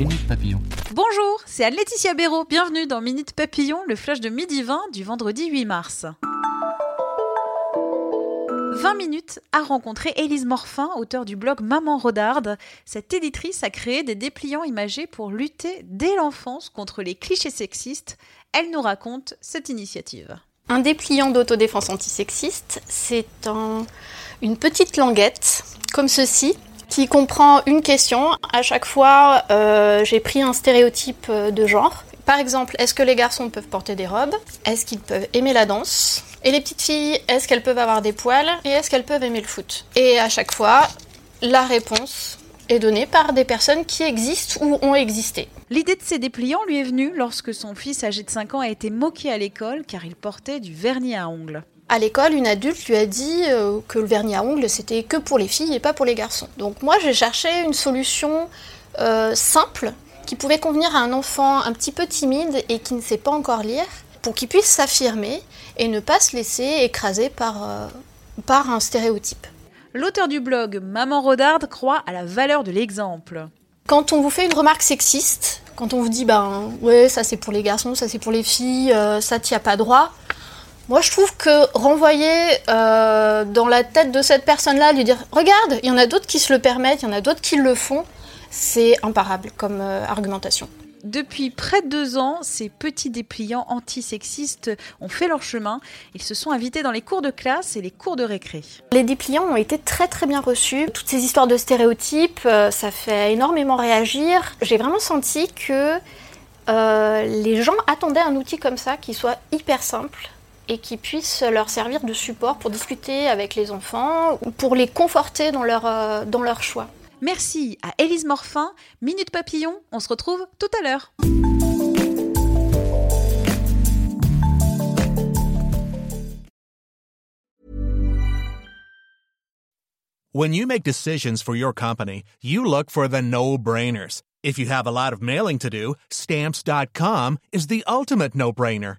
Minute Papillon. Bonjour, c'est Anne-Laetitia Béraud. Bienvenue dans Minute Papillon, le flash de midi 20 du vendredi 8 mars. 20 minutes à rencontrer Élise Morfin, auteure du blog Maman Rodarde. Cette éditrice a créé des dépliants imagés pour lutter dès l'enfance contre les clichés sexistes. Elle nous raconte cette initiative. Un dépliant d'autodéfense antisexiste, c'est un- une petite languette comme ceci qui comprend une question. À chaque fois, euh, j'ai pris un stéréotype euh, de genre. Par exemple, est-ce que les garçons peuvent porter des robes? Est-ce qu'ils peuvent aimer la danse? Et les petites filles, est-ce qu'elles peuvent avoir des poils? Et est-ce qu'elles peuvent aimer le foot? Et à chaque fois, la réponse est donnée par des personnes qui existent ou ont existé. L'idée de ces dépliants lui est venue lorsque son fils âgé de 5 ans a été moqué à l'école car il portait du vernis à ongles. À l'école, une adulte lui a dit euh, que le vernis à ongles c'était que pour les filles et pas pour les garçons. Donc moi j'ai cherché une solution euh, simple qui pouvait convenir à un enfant un petit peu timide et qui ne sait pas encore lire pour qu'il puisse s'affirmer et ne pas se laisser écraser par, euh, par un stéréotype. L'auteur du blog Maman Rodarde croit à la valeur de l'exemple. Quand on vous fait une remarque sexiste, quand on vous dit ben ouais ça c'est pour les garçons, ça c'est pour les filles, euh, ça t'y a pas droit. Moi je trouve que renvoyer euh, dans la tête de cette personne-là, lui dire regarde, il y en a d'autres qui se le permettent, il y en a d'autres qui le font, c'est imparable comme euh, argumentation. Depuis près de deux ans, ces petits dépliants antisexistes ont fait leur chemin. Ils se sont invités dans les cours de classe et les cours de récré. Les dépliants ont été très très bien reçus. Toutes ces histoires de stéréotypes, euh, ça fait énormément réagir. J'ai vraiment senti que euh, les gens attendaient un outil comme ça qui soit hyper simple et qui puisse leur servir de support pour discuter avec les enfants ou pour les conforter dans leur, euh, dans leur choix. Merci à Élise Morfin. Minute Papillon, on se retrouve tout à l'heure. When you make decisions for your company, you look for the no brainers. If you have a lot of mailing to do, stamps.com is the ultimate no brainer.